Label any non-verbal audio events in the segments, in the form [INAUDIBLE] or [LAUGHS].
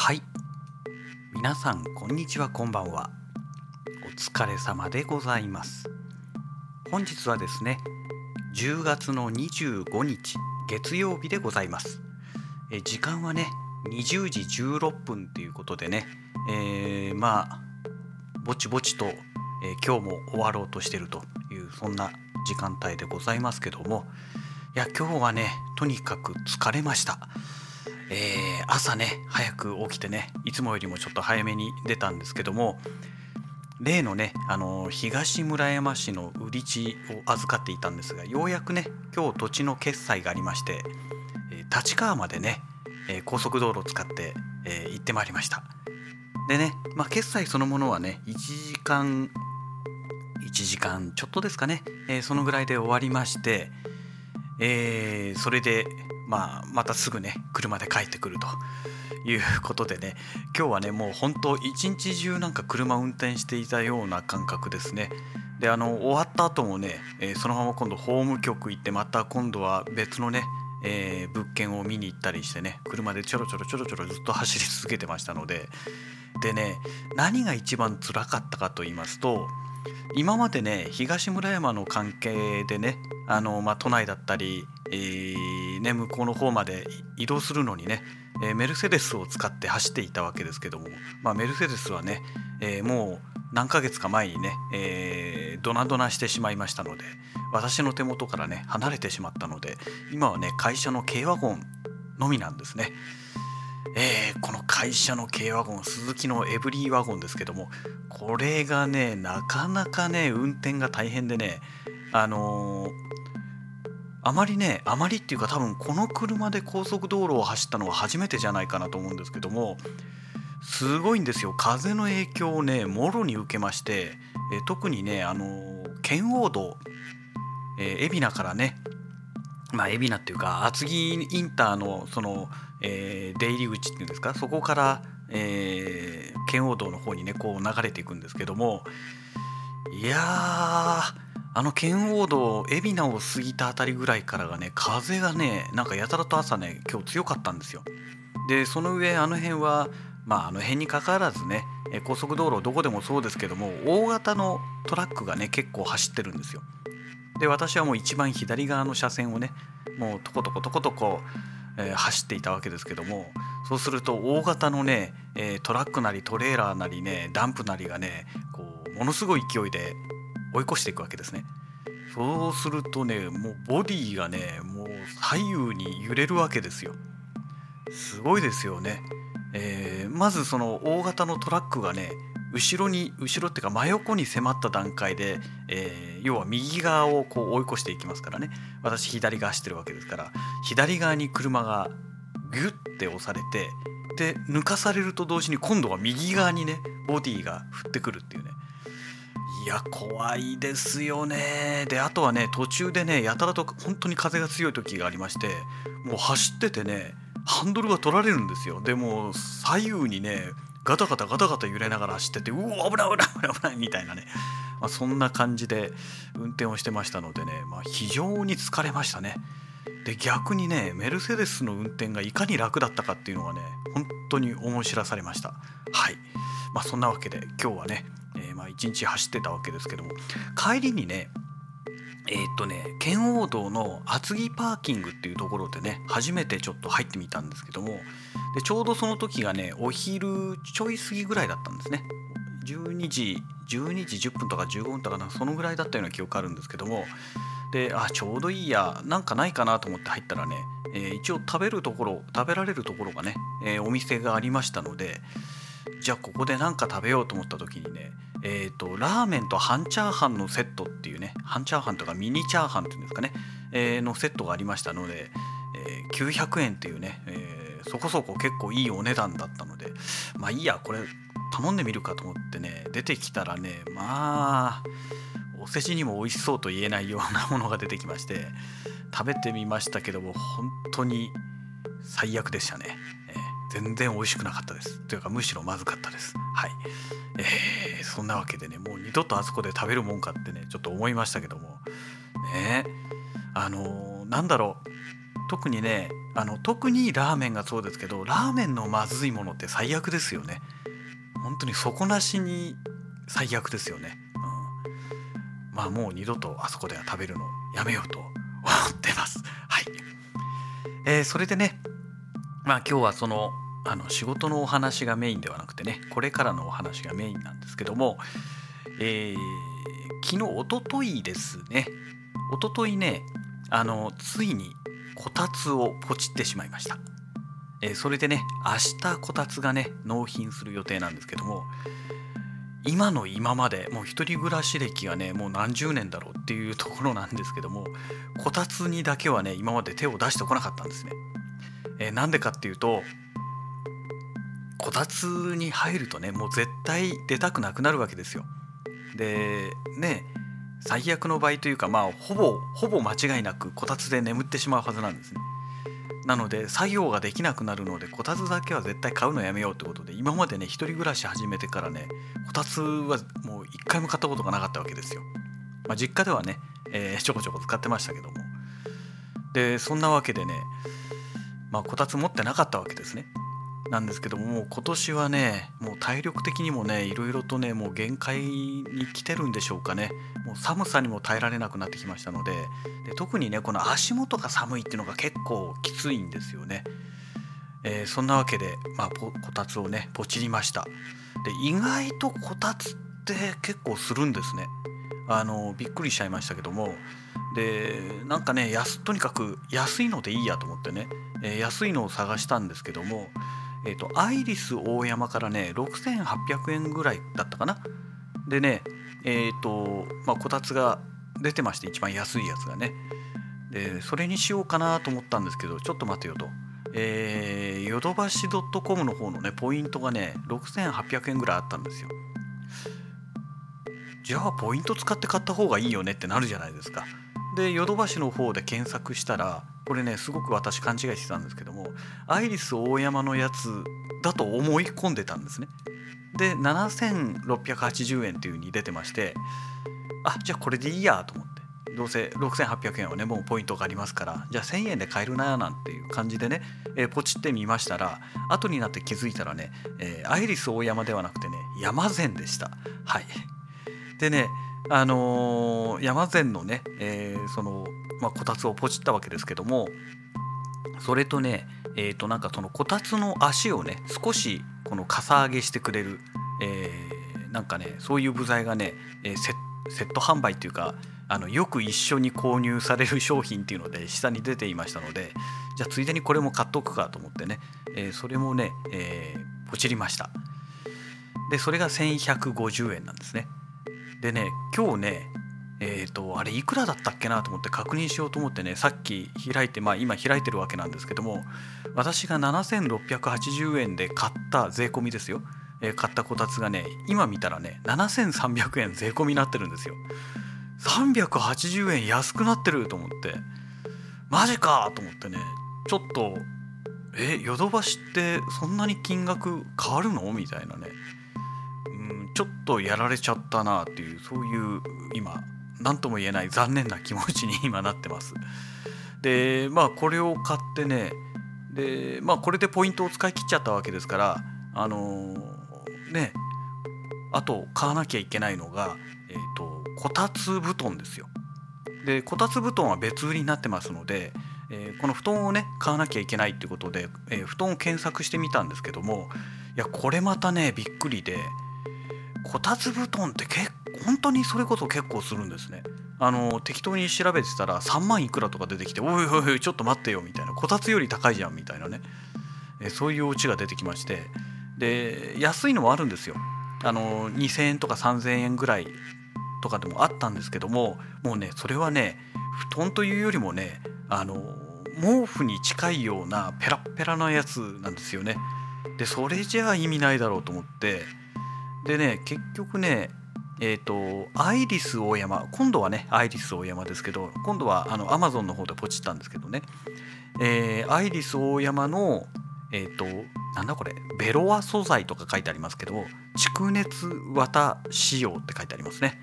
はい。皆さんこんにちはこんばんは。お疲れ様でございます。本日はですね10月の25日月曜日でございます。え時間はね20時16分ということでね、えー、まあぼちぼちと、えー、今日も終わろうとしてるというそんな時間帯でございますけどもいや今日はねとにかく疲れました。えー、朝ね早く起きてねいつもよりもちょっと早めに出たんですけども例のねあの東村山市の売り地を預かっていたんですがようやくね今日土地の決済がありまして、えー、立川までね、えー、高速道路を使って、えー、行ってまいりました。でね、まあ、決済そのものはね1時間1時間ちょっとですかね、えそのぐらいで終わりまして、えそれでまあ、またすぐね車で帰ってくるということでね今日はねもう本当一日中なんか車運転していたような感覚ですね。であの終わった後もね、えー、そのまま今度法務局行ってまた今度は別のね、えー、物件を見に行ったりしてね車でちょろちょろちょろちょろずっと走り続けてましたのででね何が一番辛かったかと言いますと今までね東村山の関係でねあの、まあ、都内だったり、えー、ね、向こうの方まで移動するのにね、えー、メルセデスを使って走っていたわけですけども、まあ、メルセデスはね、えー、もう何ヶ月か前にね、えー、ドナドナしてしまいましたので私の手元からね離れてしまったので今はね会社の軽ワゴンのみなんですね。えー、この会社の軽ワゴン鈴木のエブリーワゴンですけどもこれがねなかなかね運転が大変でねあのー、あまりねあまりっていうか多分この車で高速道路を走ったのは初めてじゃないかなと思うんですけどもすごいんですよ。風の影響をねもろに受けまして、え特にねあのー、圏央道海老名からねまあ海老名っていうか厚木インターのそのえー、出入り口っていうんですか？そこから、えー、圏央道の方にねこう流れていくんですけどもいやあの圏央道海老名を過ぎた辺りぐらいからがね風がねなんかやたらと朝ね今日強かったんですよ。でその上あの辺はまああの辺にかかわらずね高速道路どこでもそうですけども大型のトラックがね結構走ってるんですよ。で私はもう一番左側の車線をねもうとことことことこえー、走っていたわけですけどもそうすると大型のね、えー、トラックなりトレーラーなりねダンプなりがねこうものすごい勢いで追い越していくわけですね。そうするとねもうボディがねもう左右に揺れるわけですよ。すごいですよね。えー、まずその大型のトラックがね後ろに後ろっていうか真横に迫った段階で、えー、要は右側をこう追い越していきますからね。私左側走ってるわけですから左側に車がギュッて押されてで抜かされると同時に今度は右側にねボディが降ってくるっていうね。いや怖いですよね。であとはね途中でねやたらと本当に風が強い時がありましてもう走っててねハンドルが取られるんですよ。でも左右にねガタガタガタガタ揺れながら走っててうわ危ない危ない危ない危ないみたいなね、まあ、そんな感じで運転をしてましたのでね、まあ、非常に疲れましたね。で逆にねメルセデスの運転がいかに楽だったかっていうのがね本当に思い知らされました。はい。まあそんなわけで今日はね、えー、まあ一日走ってたわけですけども帰りにねえー、っとね圏央道の厚木パーキングっていうところでね初めてちょっと入ってみたんですけどもでちょうどその時がねお昼ちょい過ぎぐらいだったんですね。12時12時10分とか15分とかそのぐらいだったような記憶あるんですけども。であちょうどいいやなんかないかなと思って入ったらね、えー、一応食べるところ食べられるところがね、えー、お店がありましたのでじゃあここで何か食べようと思った時にねえーと、ラーメンと半チャーハンのセットっていうね半チャーハンとかミニチャーハンっていうんですかね、えー、のセットがありましたので、えー、900円っていうね、そこそこ結構いいお値段だったのでまあいいやこれ頼んでみるかと思ってね出てきたらねまあお世辞にも美味しそうと言えないようなものが出てきまして食べてみましたけども本当に最悪でしたね、えー、全然美味しくなかったです。というかむしろまずかったです。はい。えー、そんなわけでねもう二度とあそこで食べるもんかってねちょっと思いましたけども。ね。あのー、なんだろう。特にねあの特にラーメンがそうですけどラーメンのまずいものって最悪ですよね。本当に底なしに最悪ですよね、うん、まあもう二度とあそこでは食べるのやめようと [LAUGHS] 思ってます。はい、えー、それでねまあ今日はそのあの仕事のお話がメインではなくてねこれからのお話がメインなんですけども、えー、昨日おとといですね。おとといねあのついにこたつをポチってしまいました、えー、それでね明日こたつがね納品する予定なんですけども今の今までもう一人暮らし歴がねもう何十年だろうっていうところなんですけどもこたつにだけはね今まで手を出してこなかったんですね。えー、なんでかっていうとこたつに入るとねもう絶対出たくなくなるわけですよ。でね最悪の場合というかまあほぼほぼ間違いなくこたつで眠ってしまうはずなんですね。なので作業ができなくなるのでこたつだけは絶対買うのやめようってことで今までね一人暮らし始めてからねこたつはもう一回も買ったことがなかったわけですよ。まあ、実家ではね、えー、ちょこちょこ使ってましたけどもでそんなわけでねまあこたつ持ってなかったわけですね。なんですけども今年はねもう体力的にもねいろいろとねもう限界に来てるんでしょうかねもう寒さにも耐えられなくなってきましたのでで特にねこの足元が寒いっていうのが結構きついんですよね。えー、そんなわけで、まあ、こたつをねポチりました。で意外とこたつって結構するんですね。あのびっくりしちゃいましたけども。でなんかね安とにかく安いのでいいやと思ってね、えー、安いのを探したんですけども。えっ、ー、とアイリス大山からね6800円ぐらいだったかな。でねえっ、ー、とまあこたつが出てまして一番安いやつがね。でそれにしようかなと思ったんですけどちょっと待てよと。えヨドバシ .com の方のねポイントがね6800円ぐらいあったんですよ。じゃあポイント使って買った方がいいよねってなるじゃないですか。でヨドバシの方で検索したらこれねすごく私勘違いしてたんですけどもアイリス大山のやつだと思い込んでたんですね。で7680円っていう風に出てましてあじゃあこれでいいやと思って。どうせ6800円はねもうポイントがありますからじゃあ1000円で買えるななんていう感じでね、えー、ポチってみましたら後になって気づいたらね、えー、アイリス大山ではなくてね山善でした。はい。でねあのー、山善のね、えー、その、まあ、こたつをポチったわけですけどもそれとねえー、となんかそのこたつの足をね少しこのかさ上げしてくれる、えー、なんかねそういう部材がね、えー、セット販売っていうかあのよく一緒に購入される商品っていうので下に出ていましたのでじゃあついでにこれも買っとくかと思ってね、えー、それもね、えー、ポチりました。でそれが1150円なんですね。でね今日ねえっ、ー、とあれいくらだったっけなと思って確認しようと思ってねさっき開いてまあ今開いてるわけなんですけども私が7680円で買った税込みですよ、えー、買ったこたつがね今見たらね7300円税込みになってるんですよ。380円安くなってると思ってマジかと思ってねちょっとえヨドバシってそんなに金額変わるの？みたいなね。うんちょっとやられちゃったなっていうそういう今何とも言えない残念な気持ちに [LAUGHS] 今なってます。でまあこれを買ってねでまあこれでポイントを使い切っちゃったわけですからあのー、ねあと買わなきゃいけないのが、えーと、こたつ布団ですよ。でこたつ布団は別売りになってますので、えー、この布団をね買わなきゃいけないっていうことで、えー、布団を検索してみたんですけどもいやこれまたねびっくりでこたつ布団って結本当にそれこそ結構するんですね。あの適当に調べてたら3万いくらとか出てきて「おいおいおいちょっと待ってよ」みたいな「こたつより高いじゃん」みたいなねえそういうオチが出てきましてで安いのもあるんですよ。あの2,000円とか3,000円ぐらいとかでもあったんですけどももうねそれはね布団というよりもねあの毛布に近いようなペラペラなやつなんですよね。でそれじゃあ意味ないだろうと思ってでね結局ねえっ、ー、とアイリス大山。今度はねアイリス大山ですけど今度はあのアマゾンの方でポチったんですけどね、えー、アイリス大山のえっ、ー、となんだこれベロア素材とか書いてありますけど蓄熱綿仕様って書いてありますね。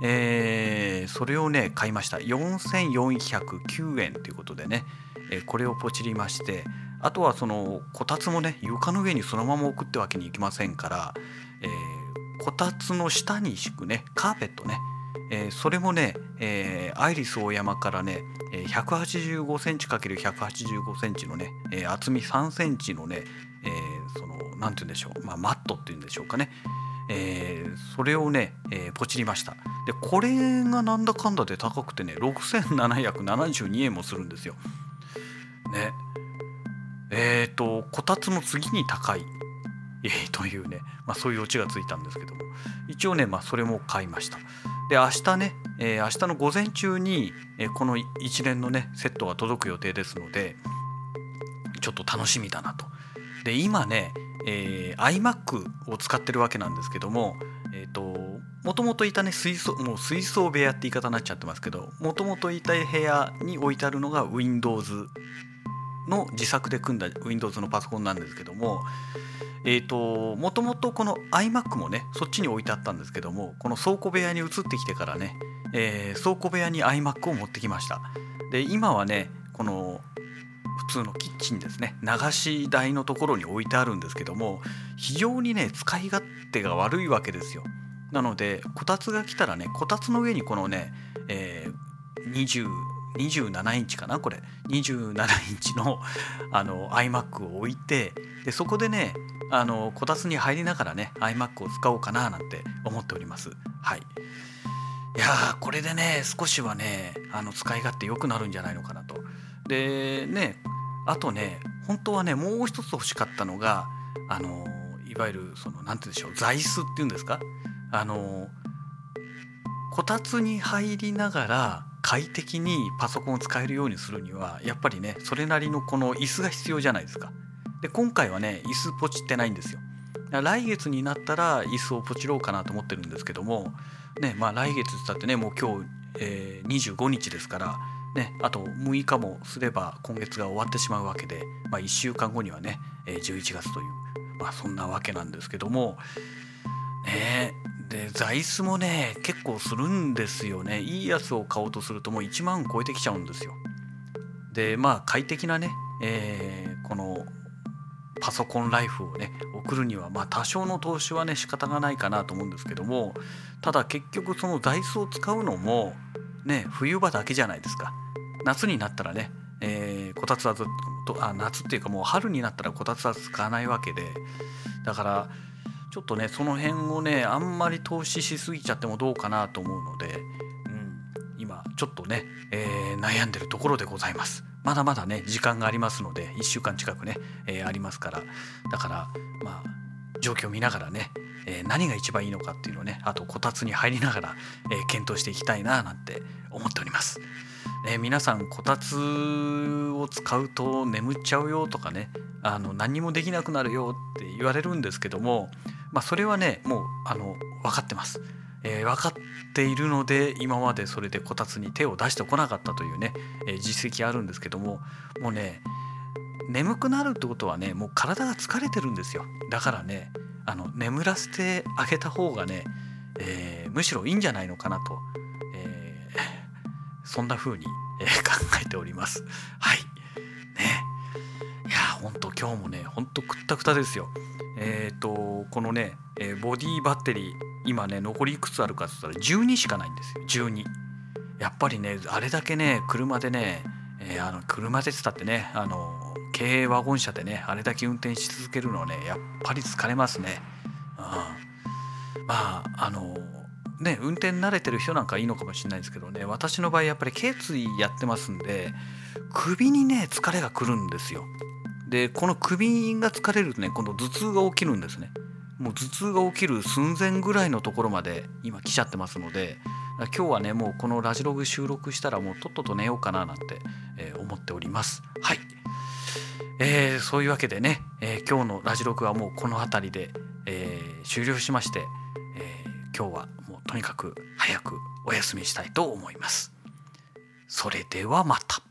えー、それをね買いました。4409円ということでね、えこれをポチりましてあとはそのこたつもね床の上にそのまま置くってわけにいきませんから、えー、こたつの下に敷くねカーペットね、えー、それもね、えー、アイリスオーヤマからね185センチ ×185 センチのね、えー、厚み3センチのね、えー、その何て言うんでしょう、まあ、マットっていうんでしょうかね、えー、それをね、えー、ポチりました。でこれがなんだかんだで高くてね6772円もするんですよ。ね。えっ、ー、とこたつの次に高い、えー、[LAUGHS] というね、まあ、そういうオチがついたんですけども。一応ね、まあ、それも買いました。で明日ね、えー、明日の午前中に、えー、この一連のねセットが届く予定ですのでちょっと楽しみだなと。で今ね、えー、iMac を使ってるわけなんですけどもえっ、ー、ともともといたね水槽もう水槽部屋って言い方になっちゃってますけどもともといた部屋に置いてあるのが Windows の自作で組んだ Windows のパソコンなんですけどもえーと、もともとこの iMac もねそっちに置いてあったんですけどもこの倉庫部屋に移ってきてからね、えー、倉庫部屋に iMac を持ってきました。で今はねこの普通のキッチンですね流し台のところに置いてあるんですけども非常にね使い勝手が悪いわけですよ。なのでこたつが来たらねこたつの上にこのね、えー、20 27インチかなこれ。27インチのあの iMac を置いてでそこでねあのこたつに入りながらね iMac を使おうかななんて思っております。はい。いやこれでね少しはねあの使い勝手良くなるんじゃないのかなと。でねあとね本当はねもう一つ欲しかったのがあのいわゆるその何て言うんでしょう座椅子っていうんですか？あのこたつに入りながら快適にパソコンを使えるようにするにはやっぱりねそれなりのこの椅子が必要じゃないですか。で今回はね椅子ポチってないんですよ。来月になったら椅子をポチろうかなと思ってるんですけどもねまあ来月ってってねもう今日、えー、25日ですからねあと6日もすれば今月が終わってしまうわけで、まあ、1週間後にはねえ11月というまあそんなわけなんですけどもねで座椅子もね結構するんですよね。いいやつを買おうとするともう1万超えてきちゃうんですよ。でまあ快適なね、えー、このパソコンライフをね送るにはまあ多少の投資はね仕方がないかなと思うんですけどもただ結局その座椅子を使うのもね冬場だけじゃないですか。夏になったらね、えー、こたつはずっとあ夏っていうかもう春になったらこたつは使わないわけでだからちょっとねその辺をねあんまり投資しすぎちゃってもどうかなと思うので、うん、今ちょっとね、えー、悩んでるところでございます。まだまだね時間がありますので1週間近くね、えー、ありますからだからまあ状況を見ながらね、えー、何が一番いいのかっていうのをねあとこたつに入りながら、えー、検討していきたいななんて思っております。ね、皆さんこたつを使うと眠っちゃうよとかねあの何もできなくなるよって言われるんですけどもまあ、それはねもうあの分かってます。えー、分かっているので今までそれでこたつに手を出してこなかったというね、えー、実績あるんですけどももうね眠くなるってことはねもう体が疲れてるんですよ。だからねあの眠らせてあげた方がね、えー、むしろいいんじゃないのかなと、えそんな風に、え考えております。はい。ね。いやほんと今日もねほんとくったくたですよ。えっ、ー、とこのね、え、ボディバッテリー今ね残りいくつあるかって言ったら12しかないんですよ。12やっぱりねあれだけね車でね、えー、あの車で伝ってねあの軽ワゴン車でねあれだけ運転し続けるのはねやっぱり疲れますね、うん、まああのね運転慣れてる人なんかいいのかもしれないですけどね私の場合やっぱり頸椎やってますんで首にね疲れがくるんですよ。でこの首が疲れるとね今度頭痛が起きるんですね。もう頭痛が起きる寸前ぐらいのところまで今来ちゃってますので今日はねもうこのラジログ収録したらもうとっとと寝ようかななんて、えー、思っております。はい、えー、そういうわけでね、えー、今日のラジログはもうこの辺りで、え終了しまして、え今日はもうとにかく早くお休みしたいと思います。それではまた。